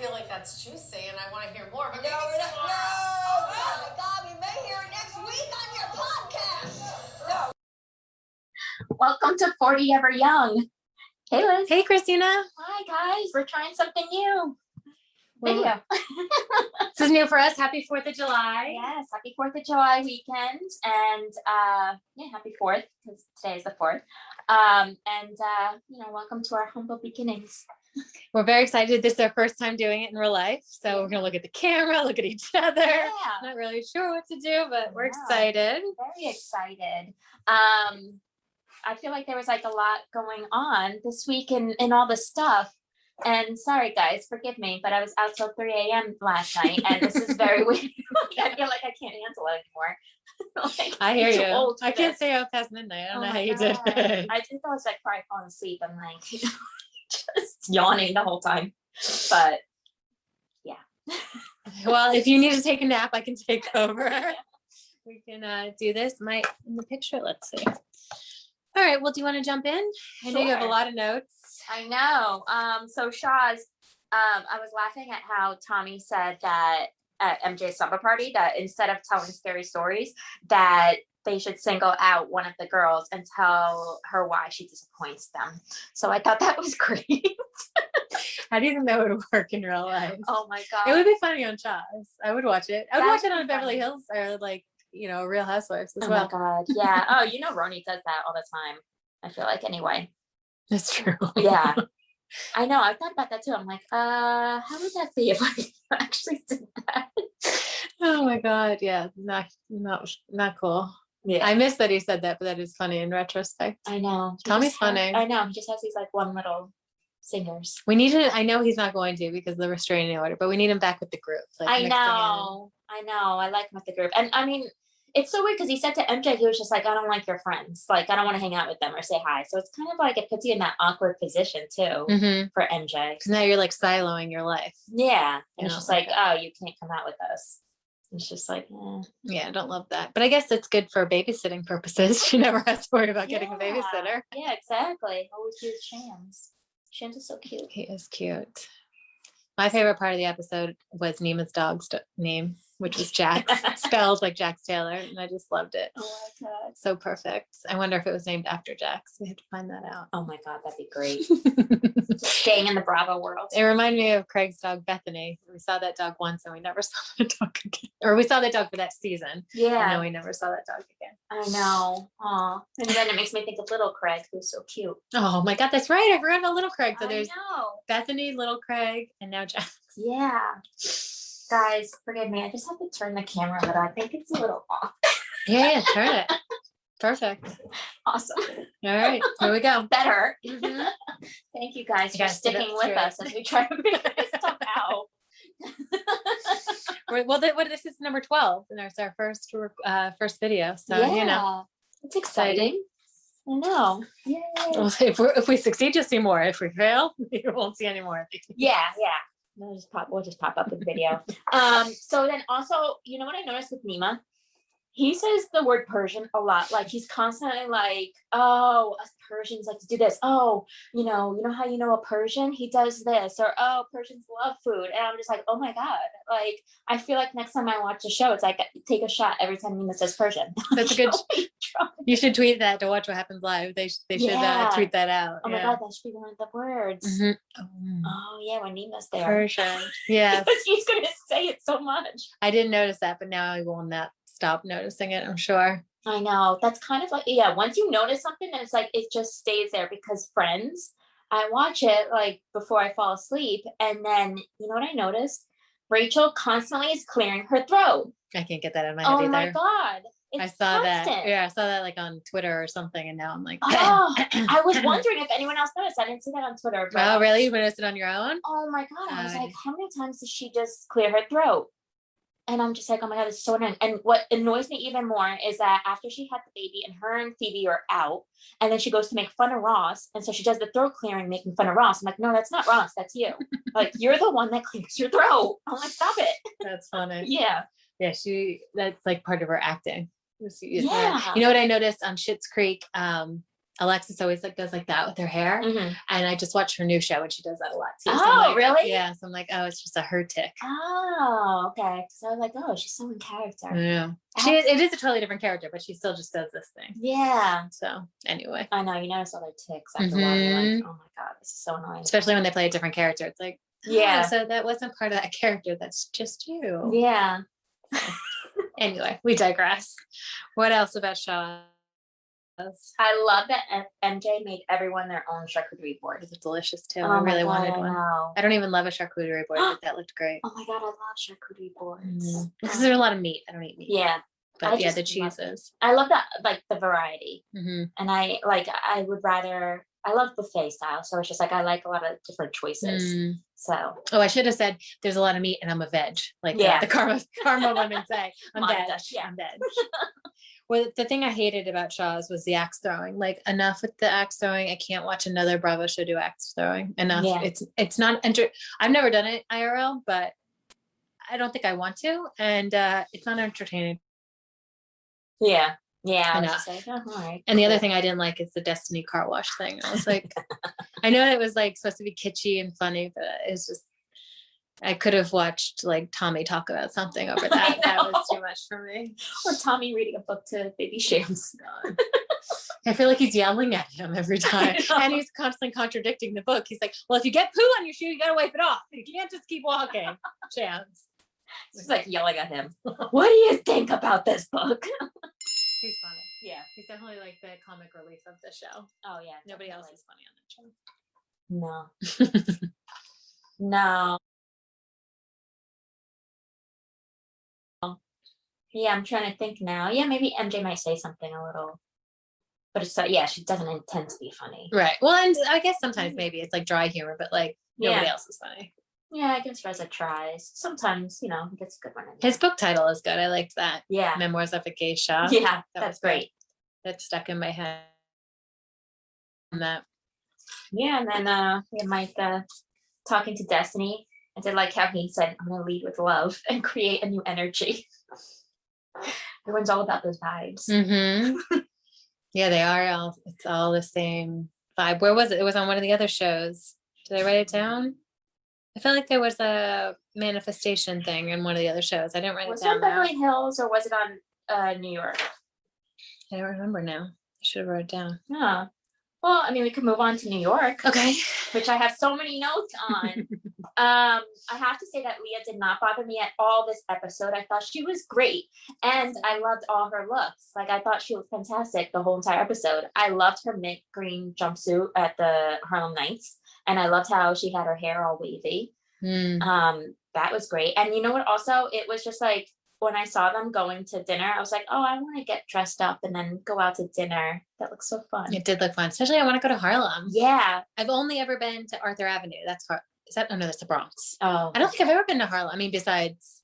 feel like that's juicy and I want to hear more. But No, maybe we're not- tomorrow. no! Oh my God, we may hear it next week on your podcast. No. Welcome to 40 Ever Young. Hey Liz. Hey, Christina. Hi guys. We're trying something new. Well, Video. This is new for us. Happy 4th of July. yes, happy 4th of July weekend. And uh yeah, happy 4th, because today is the 4th. Um, and uh, you know, welcome to our humble beginnings. We're very excited. This is our first time doing it in real life. So we're going to look at the camera, look at each other. Yeah. Not really sure what to do, but we're Yeah. excited. very excited. Um, I feel like there was like a lot going on this week and, and all the stuff. And sorry guys, forgive me, but I was out till 3 a.m. last night and this is very weird. I feel like I can't handle it anymore. Like, I hear you. I can't this. stay out past midnight. I don't Oh know how my you God. did. I think I was like probably falling asleep. I'm like just yawning the whole time. But yeah. well, if you need to take a nap, I can take over. we can uh, do this. My in the picture. Let's see. All right. Well, do you want to jump in? I know you have a Sure. lot of notes. I know. Um, so Shahs, um, I was laughing at how Tommy said that at MJ's summer party that instead of telling scary stories, that they should single out one of the girls and tell her why she disappoints them. So I thought that was great. How do you think that would work in real life? oh my god. It would be funny on Shahs. I would watch it. I would watch it on Beverly funny. Hills or like, you know, Real Housewives as oh well. Oh my god. Yeah. Oh, you know Roni does that all the time. I feel like anyway. That's true. Yeah. I know. I thought about that too. I'm like, uh, how would that be if I actually did that? oh my god. Yeah. Not not not cool. Yeah. I miss that he said that, but that is funny in retrospect. I know. He Tommy's just has- funny. I know. He just has these like one little singers. We need to I know he's not going to because of the restraining order, but we need him back with the group. Like I mixing know. I know. I like him with the group. And I mean, it's so weird because he said to MJ, he was just like, I don't like your friends. Like, I don't want to hang out with them or say hi. So it's kind of like it puts you in that awkward position too Mhm. for MJ. Cause now you're like siloing your life. Yeah. And You it's just like, like oh, you can't come out with us. It's just like, eh. Yeah, I don't love that. But I guess it's good for babysitting purposes. She never has to worry about getting a babysitter. Yeah, exactly. Always use Shams. Shams is so cute. He is cute. My favorite part of the episode was Nema's dog's name, which was Jax, spelled like Jax Taylor, and I just loved it. Oh my god. So perfect. I wonder if it was named after Jax. We have to find that out. Oh my god, that'd be great. Staying in the Bravo world. it reminded me of Craig's dog Bethany. We saw that dog once and we never saw that dog again. Or we saw that dog for that season. And Yeah. then we never saw that dog again. I know. Aw. And then it makes me think of little Craig, who's so cute. Oh my god, that's right. I forgot about little Craig. So I there's know. Bethany, little Craig, and now Jax. Yeah. Guys, forgive me. I just have to turn the camera, but I think it's a little off. Yeah, yeah, turn it. Perfect. Awesome. All right, here we go. Better. Mhm. Thank you guys for Yes, sticking with us as we try to figure this stuff out. Well, what this is number twelve, and it's our first rec- uh, first video. So you know, It's exciting. I know. Yay. well, if we if we succeed, you'll see more. If we fail, you won't see any more. Yeah, yeah. We'll just pop. We'll just pop up with video. um. So then also, you know what I noticed with Nema? He says the word Persian a lot. Like he's constantly like, "Oh, us Persians like to do this. Oh, you know, you know how you know a Persian? He does this." Or, "Oh, Persians love food." And I'm just like, "Oh my god!" Like I feel like next time I watch a show, it's like take a shot every time Nema says Persian. That's a good. You should tweet that to watch what happens live. They they should Yeah. uh, tweet that out. Oh my god, that should be one of the words. Mhm. Oh yeah, when Nema's there. Persian. Yeah, Because he's gonna say it so much. I didn't notice that, but now I will not stop noticing it. I'm sure. I know. That's kind of like yeah, once you notice something, it's like it just stays there because friends, I watch it like before I fall asleep, and then you know what I noticed? Rachel constantly is clearing her throat. I can't get that out of my head Oh either. my god. I It's saw that. Yeah, I saw that like on Twitter or something, and now I'm like, Oh, I was wondering if anyone else noticed. I didn't see that on Twitter. But oh, really? You noticed it on your own? Oh my god. I was like, how many times does she just clear her throat? And I'm just like, oh my god, it's so annoying. And what annoys me even more is that after she had the baby and her and Phoebe are out, and then she goes to make fun of Ross, and so she does the throat clearing, making fun of Ross. I'm like, no, that's not Ross, that's you. like you're the one that clears your throat. I'm like, stop it. That's funny. Yeah. Yeah, she. That's like part of her acting. Is- is that- Yeah. You know what I noticed on Schitt's Creek? Um, Alexis always like does like that with her hair. Mhm. And I just watched her new show and she does that a lot too. Oh, like, really? Yeah. So I'm like, oh, it's just a her tick. Oh, okay. So I was like, oh, she's so in character. Yeah. She is, it is a totally different character, but she still just does this thing. Yeah. So anyway, I know. You notice all their ticks after a while. You're like, Mhm. oh my god, this is so annoying. especially when they play a different character, it's like, oh, Yeah. so that wasn't part of that character. That's just you. Yeah. Anyway, we digress. What else about Shaw? I love that MJ made everyone their own charcuterie board. It's delicious too. Oh I really God, wanted one. know. I don't even love a charcuterie board, but that looked great. Oh my god, I love charcuterie boards. Mhm. Because there's a lot of meat. I don't eat meat. Yeah, But I yeah, the love cheeses. I love that like the variety, hmm and I like I would rather I love buffet style, so it's just like I like a lot of different choices. Mm. So Oh, I should have said there's a lot of meat and I'm a veg. Like uh, Yeah. the karma karma women say. I'm veg. yeah. I'm veg. well, the thing I hated about Shahs was the axe throwing. Like enough with the axe throwing. I can't watch another Bravo show do axe throwing. Enough. Yeah. It's it's not enter. I've never done it IRL, but I don't think I want to, and uh, it's not entertaining. yeah, yeah. Enough. like, oh, all right. And the other thing I didn't like is the Destiny car wash thing. I was like, I know it was like supposed to be kitschy and funny, but it's just I could have watched like Tommy talk about something over that. that was too much for me. or Tommy reading a book to baby Shams. I feel like he's yelling at him every time. And he's constantly contradicting the book. He's like, Well, if you get poo on your shoe, you gotta wipe it off. You can't just keep walking. Shams. She's like yelling at him. What do you think about this book? He's funny. Yeah. He's definitely like the comic relief of the show. Oh yeah. Nobody else is funny on that show. No. No. Yeah, I'm trying to think now. Yeah, maybe MJ might say something a little, but it's so yeah, she doesn't intend to be funny. Right. Well, and I guess sometimes maybe it's like dry humor, but like nobody Yeah. else is funny. Yeah, I guess Reza tries. Sometimes, you know, he gets a good one. in there. His book title is good. I liked that. yeah, Memoirs of a Geisha. yeah, that that's was good. great. That stuck in my head. And that Yeah, and then uh, we had Mike uh, talking to Destiny. I did like how he said, "I'm gonna lead with love and create a new energy." Everyone's all about those vibes. Mm-hmm. yeah, they are all. It's all the same vibe. Where was it? It was on one of the other shows. Did I write it down? I felt like there was a manifestation thing in one of the other shows. I didn't write Was it it down. on now. Beverly Hills or was it on uh, New York? I don't remember now. I should have wrote it down. Yeah. Well, I mean, we could move on to New York, Okay. which I have so many notes on. um, I have to say that Leah did not bother me at all this episode. I thought she was great, and I loved all her looks. Like I thought she was fantastic the whole entire episode. I loved her mint green jumpsuit at the Harlem Nights, and I loved how she had her hair all wavy. Hmm. Um, that was great. And you know what? Also, it was just like when I saw them going to dinner, I was like, oh, I want to get dressed up and then go out to dinner. That looks so fun. It did look fun, especially I want to go to Harlem. Yeah. I've only ever been to Arthur Avenue. That's Har. Is that? Oh no, that's the Bronx. Oh. I don't think I've ever been to Harlem. I mean, besides,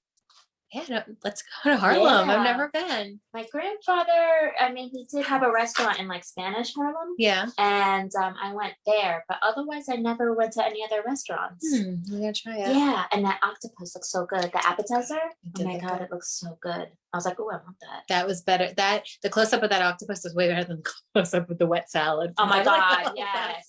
yeah, no, let's go to Harlem. Yeah. I've never been. My grandfather, I mean, he did have a restaurant in like Spanish Harlem, Yeah. and um, I went there, but otherwise, I never went to any other restaurants. Hmm, I'm gonna try it. Yeah, and that octopus looks so good. The appetizer, oh my god, it looks so good. I was like, oh, I want that. That was better. That the close up of that octopus was way better than the close up of the wet salad. Oh my I God, yes.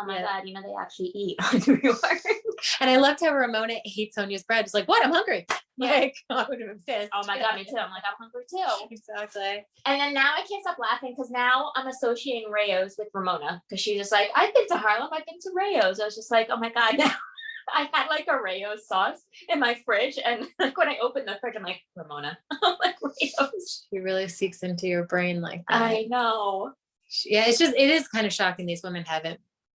Oh my Yeah. god, you know they actually eat on And I loved how Ramona ate Sonja's bread. It's like, what? I'm hungry. Yeah. Like, I would have been pissed. oh my god, me too. I'm like, I'm hungry too. Exactly. And then now I can't stop laughing because now I'm associating Rao's with Ramona because she's just like, I've been to Harlem, I've been to Rao's. I was just like, oh my God, now I had like a Rao's sauce in my fridge. And like when I opened the fridge, I'm like, Ramona. I'm like, Rao's. She really seeks into your brain like that. I know. yeah, it's just it is kind of shocking these women haven't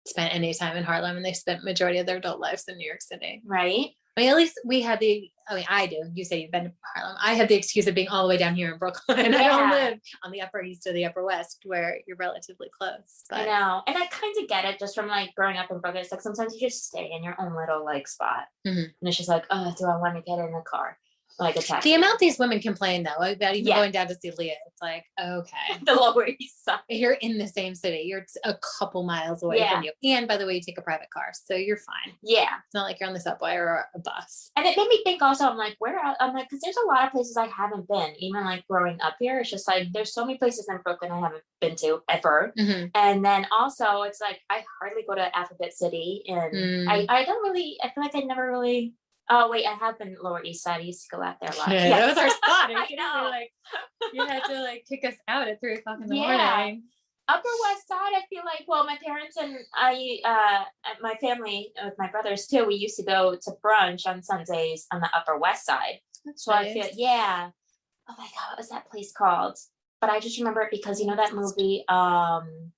spent any time in Harlem and they've spent majority of their adult lives in New York City. Right? I mean, at least we had the I mean, I do. You say you've been to Harlem. I had the excuse of being all the way down here in Brooklyn. I don't live on the upper east or the upper west where you're relatively close. I know. And I kind of get it just from like growing up in Brooklyn. It's like sometimes you just stay in your own little like spot. Mhm. And it's just like, oh, do I want to get in a car? Like a text. The amount these women complain though about even Yeah. going down to see Leah, it's like, okay. the Lower East Side. You're in the same city. You're a couple miles away Yeah. from you. And by the way, you take a private car. So you're fine. Yeah. It's not like you're on the subway or a bus. And it made me think also, I'm like, where el- I'm like, because there's a lot of places I haven't been, even like growing up here. It's just like there's so many places in Brooklyn I haven't been to ever. Mhm. And then also it's like I hardly go to Alphabet City and Mm. I, I don't really I feel like I never really oh wait, I have been Lower East Side. I used to go out there a lot. Yeah, that was our spot. I You know. like you had to like kick us out at three o'clock in the Yeah. morning. Upper West Side, I feel like, well, my parents and I, uh, my family with my brothers too, we used to go to brunch on Sundays on the Upper West Side. That's So I feel, yeah. Oh my God, what was that place called? But I just remember it because you know that movie, um,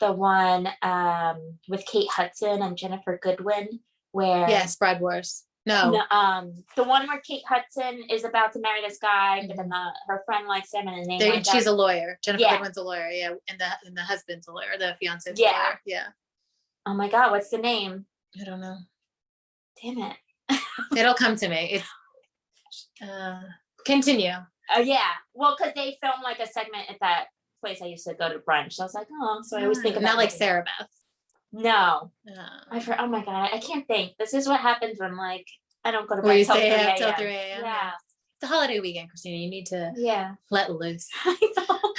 the one um with Kate Hudson and Ginnifer Goodwin, where Yes, Bride Wars. No. no, um, the one where Kate Hudson is about to marry this guy, but then the, her friend likes him, and his name. They, she's up- a lawyer. Ginnifer Yeah. Goodwin's a lawyer. Yeah. And the and the husband's a lawyer. The fiance's Yeah. lawyer. Yeah. oh my God, what's the name? I don't know. Damn it. It'll come to me. It's uh continue. Oh yeah. Well, because they filmed like a segment at that place I used to go to brunch. So I was like, oh, so I always think Mm, about not like. Sarabeth. No, Uh, I for oh my god, I can't think. This is what happens when like I don't go to where bed you till stay 3 till a.m. 3 a.m. Yeah. It's a holiday weekend, Christina. You need to Yeah. let loose.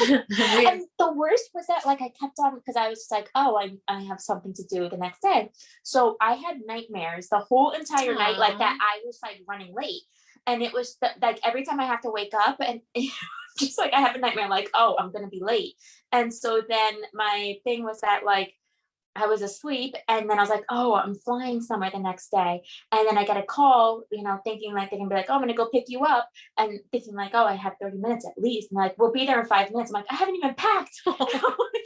And the worst was that like I kept on because I was just like, oh, I, I have something to do the next day. So I had nightmares the whole entire night, like that. I was like running late, and it was the, like every time I have to wake up and. Just like I have a nightmare, like, oh, I'm gonna be late. And so then my thing was that like I was asleep and then I was like, oh, I'm flying somewhere the next day. And then I get a call, you know, thinking like they're gonna be like, oh, I'm gonna go pick you up. And thinking like, oh, I have 30 minutes at least. And like, we'll be there in five minutes. I'm like, I haven't even packed. That's a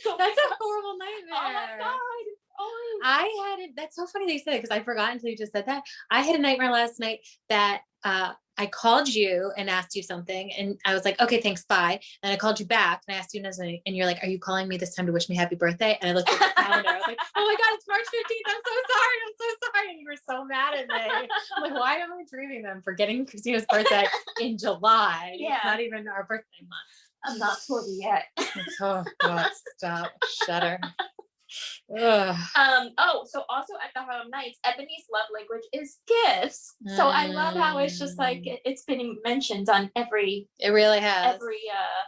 oh horrible Oh my nightmare. god. Oh, I had it. That's so funny you said it because I forgot until you just said that. I had a nightmare last night that uh, I called you and asked you something, and I was like, "Okay, thanks, bye." And I called you back and I asked you and you're like, "Are you calling me this time to wish me happy birthday?" And I looked at the calendar. I was like, "Oh my god, it's March 15th. I'm so sorry. I'm so sorry." And you were so mad at me. I'm like, "Why am I dreaming them forgetting Christina's birthday in July? Yeah. It's not even our birthday month." I'm not 40 yet. Oh God, stop, shudder. Um, oh, so also at the Harlem Nights, Eboni's love language is gifts. So I love how it's just like Mm. it- it's been mentioned on every It really has. every uh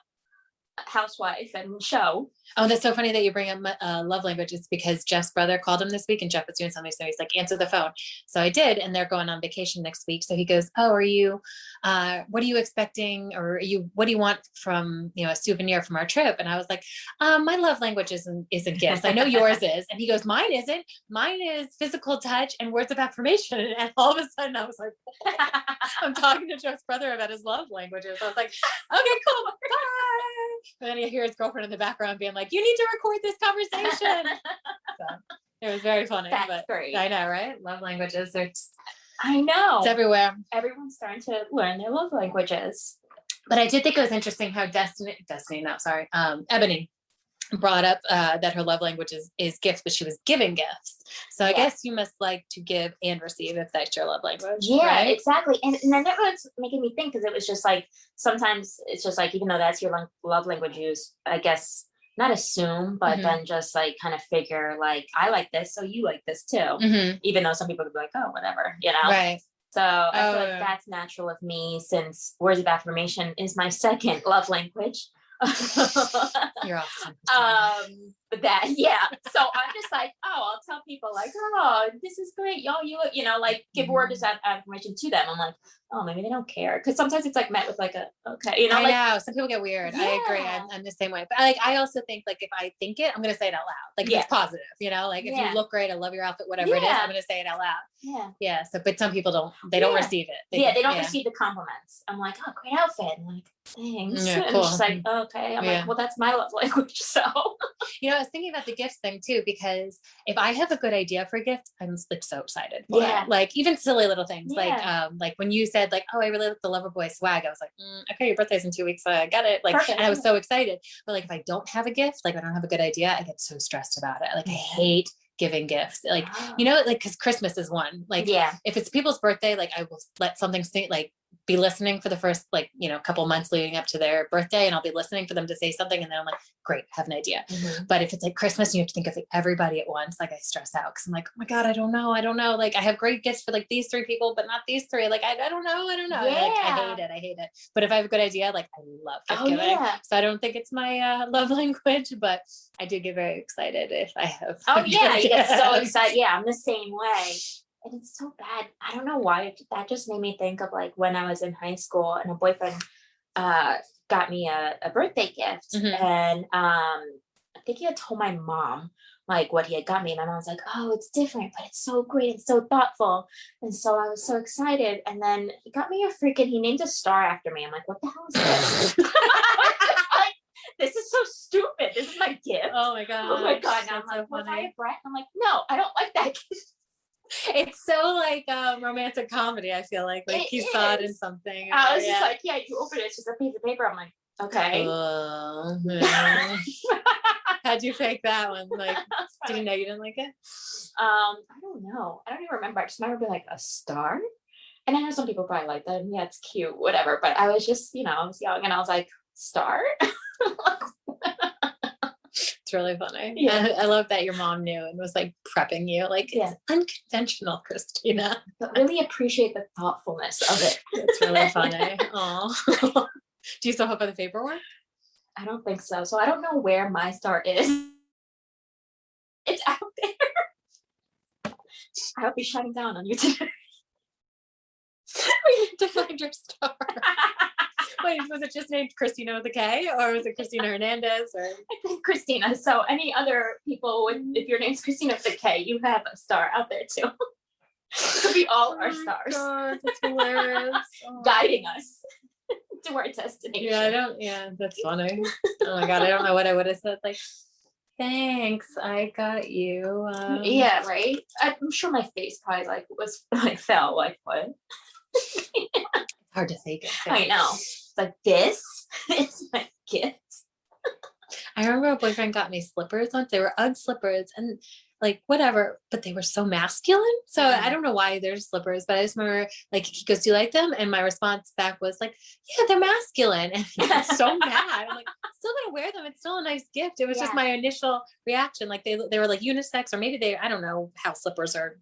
housewife and show. Oh, that's so funny that you bring up uh, love languages because Jeff's brother called him this week and Jeff was doing something. So he's like, answer the phone. So I did. And they're going on vacation next week. So he goes, Oh, are you, uh, what are you expecting? Or are you, what do you want from, you know, a souvenir from our trip? And I was like, um, my love language isn't, isn't gifts. I know yours is. And he goes, mine isn't. Mine is physical touch and words of affirmation. And all of a sudden I was like, I'm talking to Jeff's brother about his love languages. I was like, okay, cool, bye. And then you hear his girlfriend in the background being like, you need to record this conversation. so it was very funny, That's but great. I know, right? Love languages, they're it's, I know. it's everywhere. Everyone's starting to learn their love languages. But I did think it was interesting how Destiny, Destiny, no, sorry, um, Eboni brought up uh, that her love language is, is gifts, but she was giving gifts. So I Yeah. guess you must like to give and receive if that's your love language. Yeah, right? exactly. And, and then that was making me think because it was just like sometimes it's just like even though that's your love language use, I guess not assume, but Mhm. then just like kind of figure like I like this, so you like this too. Mhm, Even though some people could be like, oh, whatever, you know. Right. So I feel Oh, like yeah. that's natural of me since words of affirmation is my second love language. You're awesome. Um that yeah so i'm just like oh i'll tell people like oh this is great yo you you know like give mm-hmm. words that affirmation to them i'm like oh maybe they don't care because sometimes it's like met with like a okay you know I like know some people get weird. I agree. I'm, I'm the same way. But like, I also think like if I think it, I'm gonna say it out loud. Like Yeah. it's positive, you know. Like if Yeah. you look great, I love your outfit, whatever it is, I'm gonna say it out loud. yeah Yeah. So, but some people don't. They don't Yeah. receive it. yeah they don't receive the compliments i'm like oh great outfit i'm like thanks Yeah, cool. and she's like mm. okay i'm Yeah. like well that's my love language so You know, I was thinking about the gifts thing too because if I have a good idea for a gift, I'm like so excited. Yeah. It. Like even silly little things. Like um, like when you said like, oh, I really like the Loverboy swag. I was like, mm, okay, your birthday's in two weeks. So I got it. Like, Perfect, and I was so excited. But like if I don't have a gift, like I don't have a good idea, I get so stressed about it. Like I hate giving gifts. Like you know, like because Christmas is one. Like yeah if it's people's birthday, like I will let something stay, like be listening for the first like you know couple months leading up to their birthday and i'll be listening for them to say something and then i'm like great I have an idea. But if it's like christmas and you have to think of like, everybody at once like i stress out because i'm like oh my god i don't know i don't know. Like i have great gifts for like these three people but not these three. Like i, I don't know i don't know. Like, i hate it i hate it. But if i have a good idea like i love gift Oh, giving. yeah. so i don't think it's my uh, love language but i do get very excited if i have Oh yeah, you get so excited. Yeah, I'm the same way. And it's so bad. I don't know why. That just made me think of like when I was in high school and a boyfriend uh got me a, a birthday gift. Mhm. And um I think he had told my mom like what he had got me. And my mom was like, Oh, it's different, but it's so great and so thoughtful. And so I was so excited. And then he got me a freaking he named a star after me. I'm like, what the hell is this? this is so stupid. This is my gift. oh my god Oh my god! Now I'm like, was I a brat? I'm like, no, I don't like that. It's so like um romantic comedy, I feel like. Like It you saw it in something. I was yeah. just like, yeah, you open it, it's just a piece of paper. I'm like, okay. Oh, man. How'd you fake that one? Like, did you know you didn't like it? Um, I don't know. I don't even remember. I just remember being like a star. And I know some people probably like that. and Yeah, it's cute, whatever. But I was just, you know, I was young and I was like, star? It's really funny. Yeah. I, I love that your mom knew and was like prepping you. Like, Yeah. it's unconventional, Christina. but really appreciate the thoughtfulness of it. It's really funny. Oh. Do you still have the paperwork? I don't think so. So I don't know where my star is. It's out there. I hope he's shining down on you today. we need to find your star. Wait, was it just named Christina with a K or was it Christina Hernandez or? I think Christina. So any other people with if your name's Christina with a K, you have a star out there too. Could be all Oh our stars God, that's hilarious. Oh. guiding us to our destination. Yeah, I don't. Yeah, that's funny. Oh my god, I don't know what I would have said. Like, thanks, I got you. Um, Yeah, right. I'm sure my face probably like was like fell like what? hard to fake it. I know. Like this is my gift. I remember a boyfriend got me slippers once. They were UGG slippers, and like whatever, but they were so masculine. So I don't know why they're slippers, but I just remember like he goes, "Do you like them?" And my response back was like, "Yeah, they're masculine." And he got so mad. I'm like, "I'm "Still gonna wear them. It's still a nice gift." It was just my initial reaction. Like they they were like unisex, or maybe they I don't know how slippers are,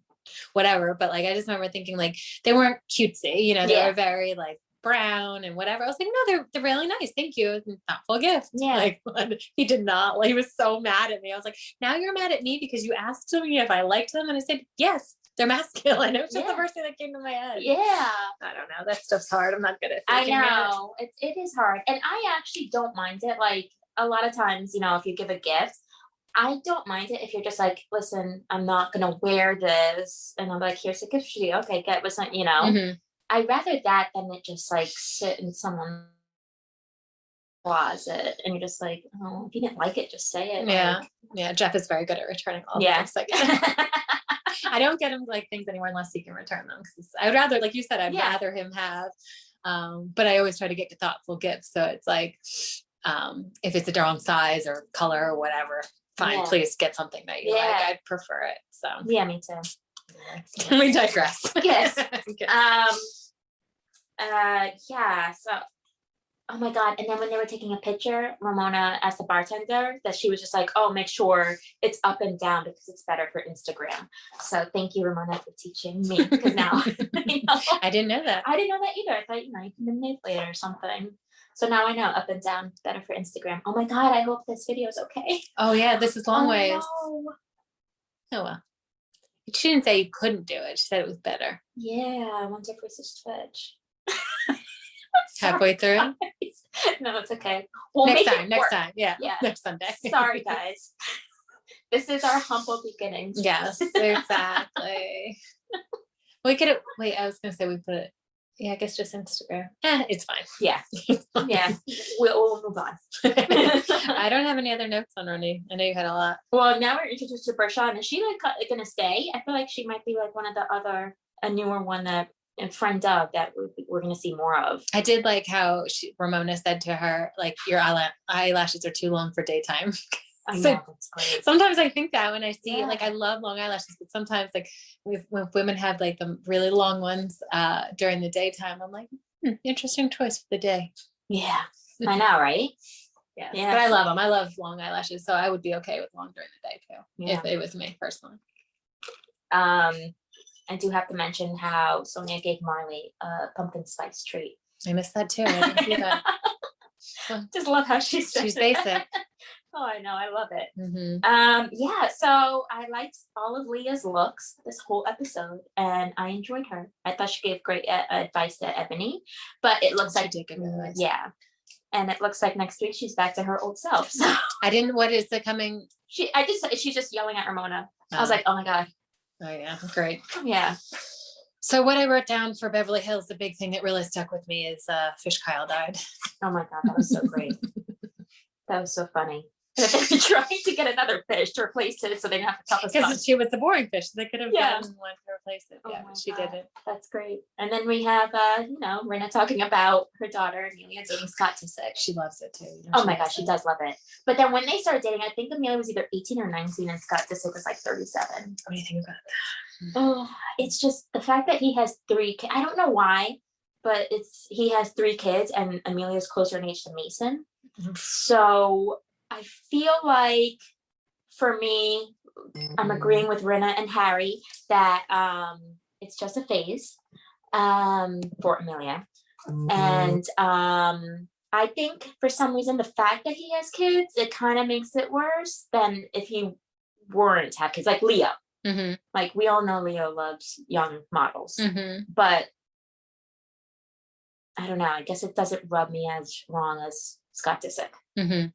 whatever. But like I just remember thinking like they weren't cutesy. You know, they Yeah. were very like brown and whatever. I was like, no, they're they're really nice. Thank you. Thoughtful gift. Yeah. Like he did not. Like, he was so mad at me. I was like, now you're mad at me because you asked me if I liked them, and I said yes. They're masculine. It was just the first thing that came to my head. Yeah. I don't know. That stuff's hard. I'm not good at. I it. know. It's it is hard. And I actually don't mind it. Like a lot of times, you know, if you give a gift, I don't mind it if you're just like, listen, I'm not gonna wear this. And I'm like, here's a gift for you. Okay, get with some, you know. Mhm. I'd rather that than it just like sit in someone's closet and you're just like, oh, if you didn't like it, just say it. Yeah. like- Yeah. Jeff is very good at returning all Yeah. the gifts. I don't get him like things anymore unless he can return them. I'd rather, like you said, I'd Yeah. rather him have. Um, but I always try to get thoughtful gifts. So it's like, um, if it's the wrong size or color or whatever, fine, Yeah. please get something that you like. I'd prefer it. So yeah, me too. we digress. Yes. Okay. Um uh yeah, so oh my god. And then when they were taking a picture, Ramona asked the bartender that she was just like, oh, make sure it's up and down because it's better for Instagram. So thank you, Ramona, for teaching me because now you know, I didn't know that. I didn't know that either. I thought, you know, you can manipulate it or something. So now I know up and down better for Instagram. Oh my god, I hope this video is okay. Oh yeah, this is long Oh, ways. no. Oh well. She didn't say you couldn't do it. She said it was better. Yeah, I wonder if it's a Twitch. Halfway through. no, it's okay. We'll next time. Next work. time. Yeah. Yeah. Next Sunday. Sorry, guys. This is our humble beginnings. Yes, exactly. we could wait. I was gonna say we put it. Yeah, I guess just Instagram. Eh, it's fine. Yeah. Yeah. We'll, we'll move on. I don't have any other notes on Ronnie. I know you had a lot. well, now we're introduced to Bershan. Is she like gonna stay? I feel like she might be like one of the other, a newer one that, a friend of that we're, we're gonna see more of. I did like how she, Ramona said to her, like, your eyela- eyelashes are too long for daytime. I So- know, sometimes I think that when I see like I love long eyelashes, but sometimes like with when women have like the really long ones uh during the daytime, I'm like, Hmm, Interesting choice for the day. Yeah, I know, right? Yeah, Yeah. but I love them. I love long eyelashes, so I would be okay with long during the day too, Yeah. if it was me personally. Um, I do have to mention how Sonja gave Marley a pumpkin spice treat. I missed that too. I didn't see that. Just love how she's She's basic. oh, I know, I love it. Mhm. Um, yeah, so I liked all of Leah's looks this whole episode, and I enjoyed her. I thought she gave great uh, advice to Eboni, but it looks She like did give advice. yeah, and it looks like next week she's back to her old self. So I didn't. What is the coming? she, I just she's just yelling at Ramona. I was Oh. like, oh my god, Oh yeah, great. yeah, So what I wrote down for Beverly Hills, the big thing that really stuck with me is uh, Fish Kyle died. oh my god, that was so great. that was so funny. And if they were trying to get another fish to replace it, so they didn't have to tell us. Because she was the boring fish. They could have Yeah. gotten one to replace it. Oh yeah, but she God. didn't. That's great. And then we have, uh, you know, Rinna talking about her daughter Amelia dating Scott to Disick. She loves it too. you know, Oh my gosh, she does love it. But then when they started dating, I think Amelia was either 18 or 19 and Scott Disick was like 37. What do you think about Oh, it's just the fact that he has three kids. I don't know why, but it's he has three kids and Amelia's closer in age to Mason. So I feel like for me, I'm agreeing with Rinna and Harry that um it's just a phase um for Amelia. And um I think for some reason the fact that he has kids, it kind of makes it worse than if he weren't to have kids, like Leo. Mhm, Like we all know Leo loves young models, mhm. but I don't know. I guess it doesn't rub me as wrong as Scott Disick. hmm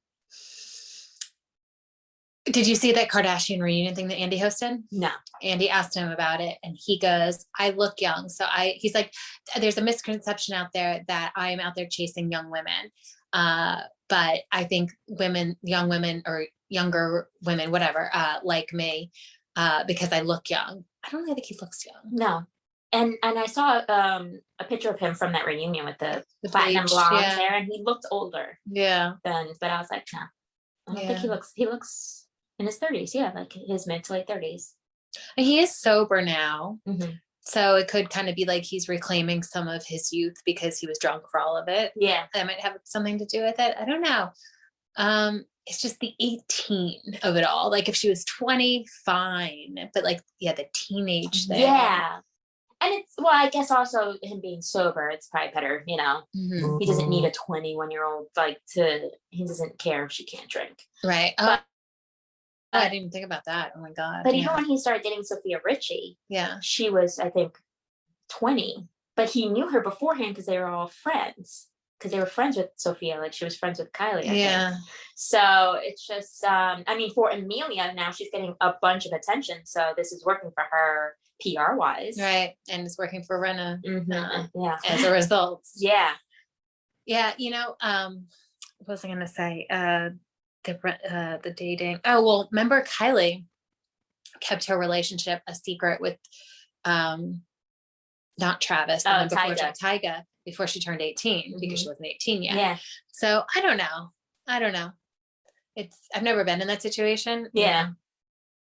Did you see that Kardashian reunion thing that Andy hosted? No. Andy asked him about it and he goes, I look young. So I, he's like, there's a misconception out there that I am out there chasing young women. Uh, but I think women, young women or younger women, whatever, uh, like me, uh, because I look young. I don't really think he looks young. No. And and I saw um a picture of him from that reunion with the The platinum bleach, blonde yeah. hair and he looked older Yeah. then, but I was like, no. I don't think he looks he looks in his thirties, yeah, like his mid to late thirties. He is sober now. Mhm. So it could kind of be like he's reclaiming some of his youth because he was drunk for all of it. Yeah. that might have something to do with it. I don't know. Um, it's just the 18 of it all. Like if she was 20, fine. But like, yeah, the teenage thing. Yeah. And it's well, I guess also him being sober, it's probably better, you know. Mhm. He doesn't need a 21 year old like to he doesn't care if she can't drink. Right. But- I didn't even think about that. Oh my God. But yeah. even when he started dating Sofia Richie, yeah. she was, I think, 20. But he knew her beforehand because they were all friends. Because they were friends with Sophia, like she was friends with Kylie. I think. Yeah. So it's just, um, I mean, for Amelia now, she's getting a bunch of attention. So this is working for her PR wise. Right. And it's working for Rinna Mhm, Yeah. as a result. Yeah. Yeah, you know, um, what was I gonna say? Uh the uh the dating. Oh well, remember Kylie kept her relationship a secret with um not Travis, the Oh, one before Tyga. Tyga before she turned 18 because she wasn't 18 yet. Yeah. So I don't know. I don't know. It's I've never been in that situation. Yeah.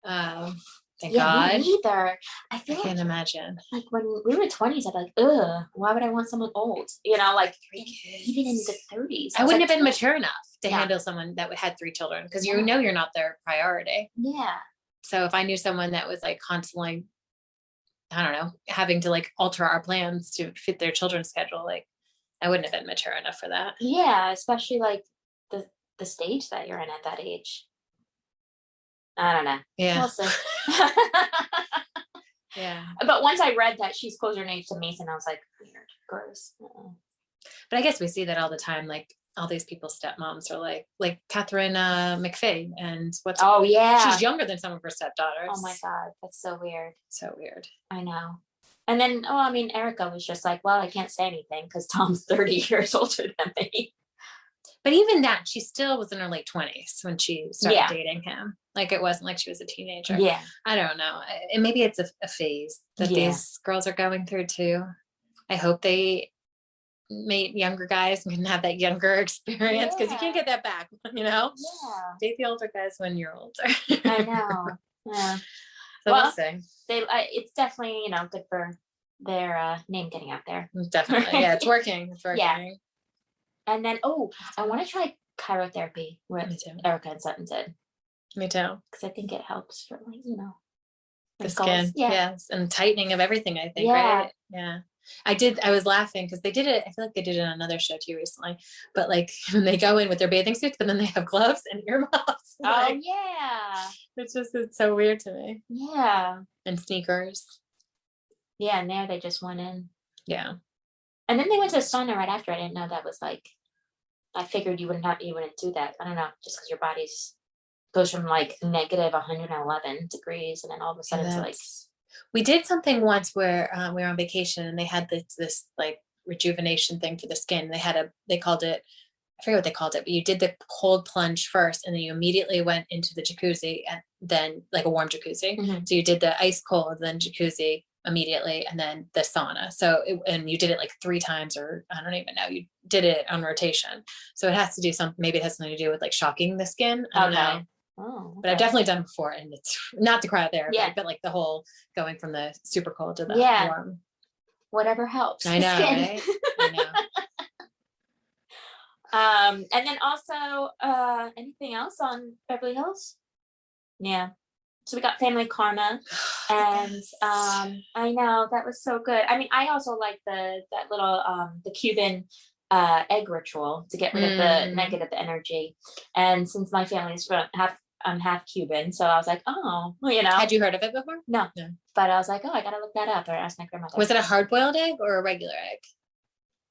Um thank yeah, God. me neither. I I feel like, can't imagine. like when we were 20s, I'd be like, ugh, why would I want someone old? You know, like Three even in the 30s. I wouldn't have been mature enough to Yeah. handle someone that had three children because you Yeah. know you're not their priority. Yeah. So if I knew someone that was like constantly, I don't know, having to like alter our plans to fit their children's schedule, like I wouldn't have been mature enough for that. Yeah, especially like the the stage that you're in at that age. I don't know. Yeah. We'll see. Yeah. but once I read that she's closer in age to Mason, I was like, weird, gross. uh-uh. But I guess we see that all the time. Like all these people's stepmoms are like, like Katharine uh, McPhee and what's Oh yeah. she's younger than some of her stepdaughters. oh my god, that's so weird. So weird. I know. And then, oh, I mean, Erika was just like, well, I can't say anything because Tom's 30 years older than me. But even that, she still was in her late twenties when she started Yeah. dating him. Like it wasn't like she was a teenager. Yeah. I don't know. And maybe it's a, a phase that Yeah. these girls are going through too. I hope they meet younger guys and can have that younger experience because you can't get that back, you know? Yeah. Date the older guys when you're older. I know. Yeah. so Well, we'll. They, I, it's definitely, you know, good for their uh, name getting out there. Definitely. Yeah, it's working. It's working. Yeah. And then, oh, I want to try cryotherapy with. Erika and Sutton did Me too. because I think it helps for like you know The skin. Yeah. Yes. And tightening of everything, I think, Yeah. right? Yeah. I did, I was laughing because they did it. I feel like they did it on another show too recently. But like when they go in with their bathing suits, but then they have gloves and earmuffs. Oh like, yeah, it's just it's so weird to me. yeah, And sneakers. yeah. And there they just went in, Yeah. and then they went to the sauna right after. I didn't know that was like. I figured you would not, you wouldn't do that. I don't know, just because your body's goes from like negative 111 degrees, and then all of a sudden it's like, we did something once where um, we were on vacation and they had this this like rejuvenation thing for the skin. They had a they called it I forget what they called it, but you did the cold plunge first and then you immediately went into the jacuzzi and then like a warm jacuzzi. Mhm. So you did the ice cold, then jacuzzi immediately, and then the sauna. So it, and you did it like three times, or I don't even know. You did it on rotation. So it has to do something. Maybe it has something to do with like shocking the skin. I don't know okay. Oh, but I've definitely done before, and it's not the cryotherapy, Yeah. but like the whole going from the super cold to the Yeah. warm. whatever helps. I know, right? I know. Um, and then also, uh, anything else on Beverly Hills? Yeah. So we got Family Karma, and um, I know that was so good. I mean, I also like the that little um the Cuban uh egg ritual to get rid of the Mm. negative energy. And since my family's from half I'm half Cuban, so I was like, oh, you know. had you heard of it before? No. But I was like, oh, I gotta look that up or ask my grandmother. Was it a hard boiled egg or a regular egg?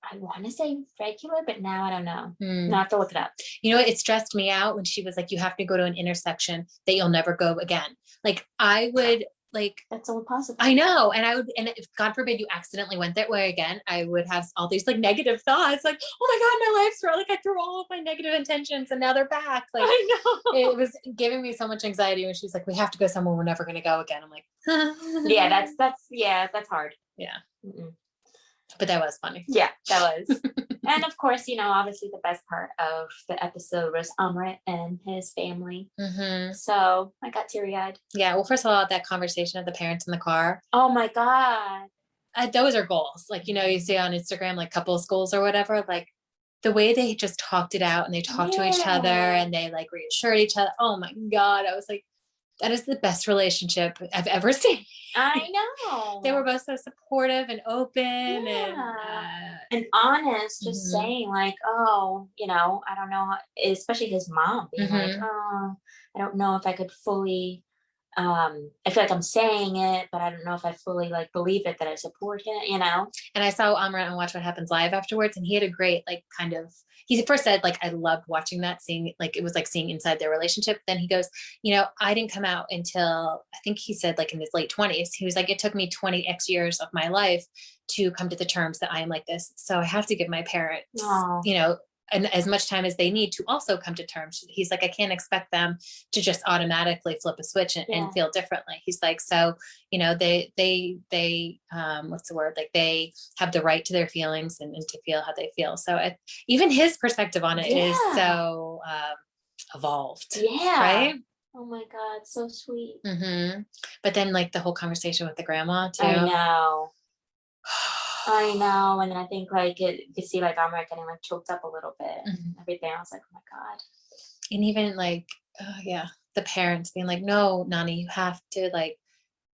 I want to say regular, but now I don't know. Hmm. Now I have to look it up. You know, it stressed me out when she was like, "You have to go to an intersection that you'll never go again." Like I would like. That's all possible. I know, and I would, and if God forbid you accidentally went that way again, I would have all these like negative thoughts, like, "Oh my God, my life's wrong!" Like I threw all of my negative intentions, and now they're back. Like I know. it was giving me so much anxiety when she's like, "We have to go somewhere we're never going to go again." I'm like, yeah, that's that's yeah, that's hard. Yeah. Mm-mm. But that was funny. Yeah, that was. and of course, you know, obviously the best part of the episode was Amrit and his family. hmm So I got teary eyed. Yeah. Well, first of all, that conversation of the parents in the car, Oh my god. uh, those are goals. Like you know, you see on Instagram, like couples goals or whatever. Like the way they just talked it out and they talked to each other and they like reassured each other. Oh my God, I was like, that is the best relationship I've ever seen. I know. They were both so supportive and open and uh, and honest, just Mhm. saying like, oh, you know, I don't know, especially his mom being like, Mhm. oh, I don't know if I could fully. Um, I feel like I'm saying it, but I don't know if I fully like believe it that I support him. You know, And I saw Amrit and Watch What Happens Live afterwards, and he had a great, like, kind of. He first said, like, I loved watching that, seeing, like, it was like seeing inside their relationship. Then he goes, you know, I didn't come out until I think he said, like, in his late 20s. He was like, it took me 20 X years of my life to come to the terms that I am like this. So I have to give my parents, Aw. you know, and as much time as they need to also come to terms. He's like, I can't expect them to just automatically flip a switch and, Yeah. and feel differently. He's like, so, you know, they, they, they, um, what's the word? Like they have the right to their feelings and, and to feel how they feel. So it, even his perspective on it is Yeah. so um, evolved, yeah. right? Oh my god, so sweet. Mm-hmm. But then like the whole conversation with the grandma too. I know. I know, and I think like it, you see like I'm like getting like choked up a little bit and Mhm. everything. I was like, oh my god. and even like oh yeah the parents being like no nani you have to like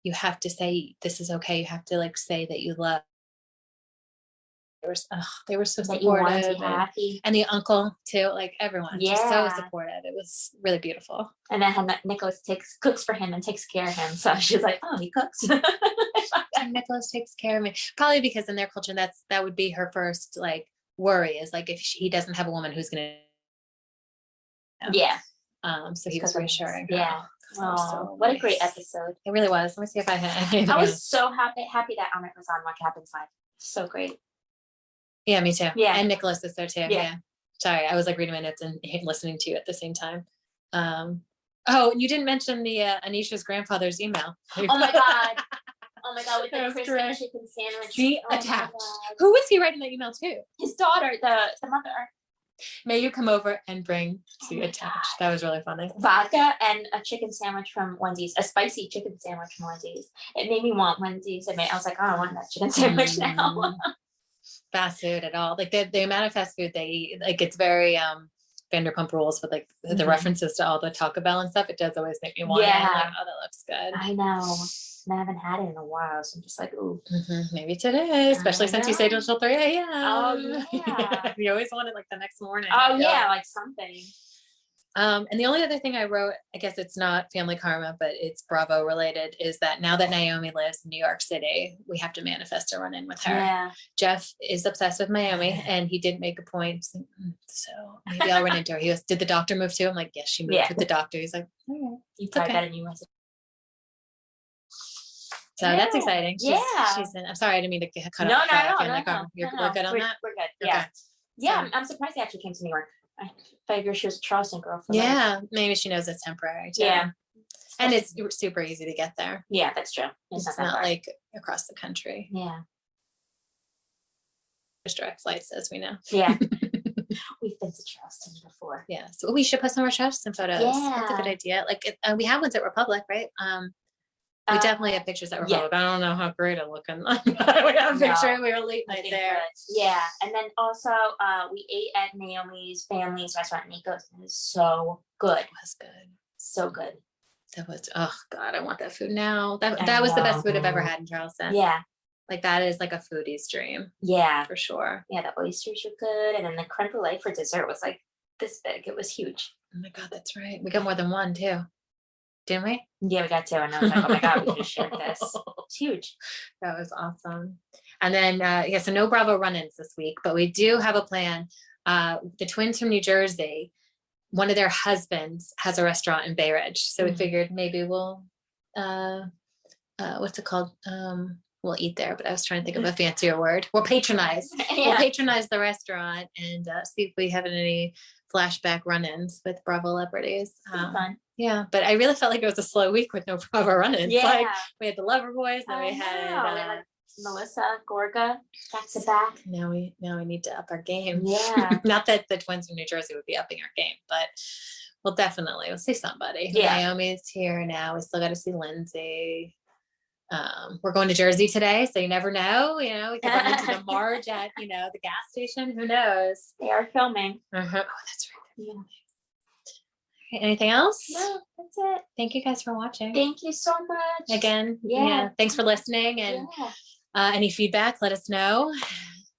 you have to say this is okay you have to like say that you love they were, ugh, they were so That supportive and, and the uncle too like everyone just so supportive it was really beautiful And then Nicholas takes cooks for him and takes care of him. So she's like, oh, he cooks. and Nicholas takes care of me probably because in their culture that's that would be her first like worry is like if she, he doesn't have a woman who's gonna yeah. um so he was reassuring her. Yeah. Oh, so what a great episode. it really was let me see if i had I was so happy happy that Amrit was on What Happens Live. So great. Yeah, me too. Yeah. And Nicholas is there too. Yeah. Yeah. Sorry, I was like reading my notes and listening to you at the same time. Um, oh, you didn't mention the uh, Anisha's grandfather's email. Oh my god. Oh my god, with the crispy chicken sandwich. See, Oh my attached. God. Who was he writing that email to? His daughter, the the mother. May you come over and bring to Oh my attach. That was really funny. vodka and a chicken sandwich from Wendy's, a spicy chicken sandwich from Wendy's. It made me want Wendy's. I mean, I was like, oh, I want that chicken sandwich now. Mm. Fast food at all. Like the, the amount of fast food they eat, like it's very um Vanderpump rules with like the Mhm. references to all the Taco Bell and stuff. It does always make me want it. I'm Yeah. like, oh, that looks good. I know. And I haven't had it in a while, so I'm just like, ooh. Mhm, Maybe today, especially since you stayed till three a.m. Oh, yeah. you always want it like the next morning. Oh yeah, like something. Um, and the only other thing I wrote, I guess it's not family karma, but it's Bravo related, is that now that Naomi lives in New York City, we have to manifest a run in with her. Yeah. Jeff is obsessed with Miami and he did make a point. like, "Mm, So maybe I'll run into her. He goes, Did the doctor move too? I'm like, Yes, she moved Yeah. with the doctor. He's like, "All right." You probably okay. better than you So that's exciting. She's, Yeah. she's in, I'm sorry, I didn't mean to get- cut No, no, off. no, uh, no, family no. You're, no, we're good on we're, that? We're good. Yeah. Okay. Yeah, So- I'm, surprised they actually came to New York. I figure she was a Charleston girl. For life. Yeah, maybe she knows it's temporary. Too. Yeah. And it's super easy to get there. Yeah, that's true. It's, It's, not, not like across the country. Yeah. There's direct flights, as we know. Yeah. We've been to Charleston before. Yeah, so we should post some more Charleston photos. Yeah. That's a good idea. Like uh, we have ones at Republic, right? Um, we Uh, definitely have pictures at yeah. Republic. I don't know how great I'm looking. but we have a picture. No, We were late night there. Yeah, and then also uh, we ate at Naomi's family's restaurant, Nico's. and It was so good, It was good. so good. That was oh god, I want that food now. That I that was the best food I've ever had in Charleston. Yeah, Like that is like a foodie's dream yeah, for sure. yeah. The oysters were good, and then the creme brulee for dessert was like this big. It was huge. Oh my god, that's right. We got more than one too. Didn't we? Yeah, we got two, and I was like, oh my god, we could have shared this. It's huge. That was awesome. And then, uh, yeah, so no Bravo run-ins this week, but we do have a plan. Uh, the twins from New Jersey, one of their husbands has a restaurant in Bay Ridge, so we Mhm. figured maybe we'll, uh, uh, what's it called? Um, we'll eat there, but I was trying to think of a fancier word. We'll patronize. We'll yeah. patronize the restaurant and uh, see if we have any flashback run-ins with Bravo celebrities. Um, fun. yeah, but I really felt like it was a slow week with no Bravo run-ins. Yeah. Like we had the Loverboys, then we had. know, we uh, had Melissa, Gorga, back to back. now we now we need to up our game. Yeah. Not that the twins from New Jersey would be upping our game, but we'll definitely we'll see somebody. Yeah. Naomi's here now. We still got to see Lindsay. Um, we're going to Jersey today, so you never know. You know, we could run into the Marge at you know the gas station. Who knows? They are filming. Uh-huh. Oh, that's right. Yeah. Anything else? No, that's it. Thank you guys for watching. Thank you so much. Again, Yeah. Thanks for listening and Yeah. uh, any feedback, let us know.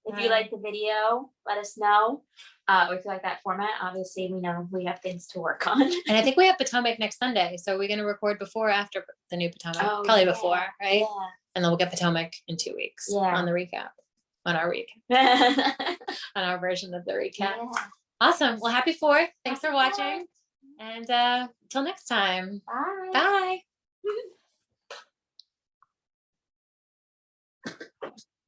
If you like the video, let us know. Uh, or if you like that format, obviously we know we have things to work on. And I think we have Potomac next Sunday. So we're going to record before or after the new Potomac? Oh, Probably yeah, before, right? Yeah. And then we'll get Potomac in two weeks Yeah. on the recap, on our recap, yeah. on our version of the recap. Yeah. Awesome. Well, happy fourth. Thanks for Happy watching. And uh, till next time. Bye. Bye.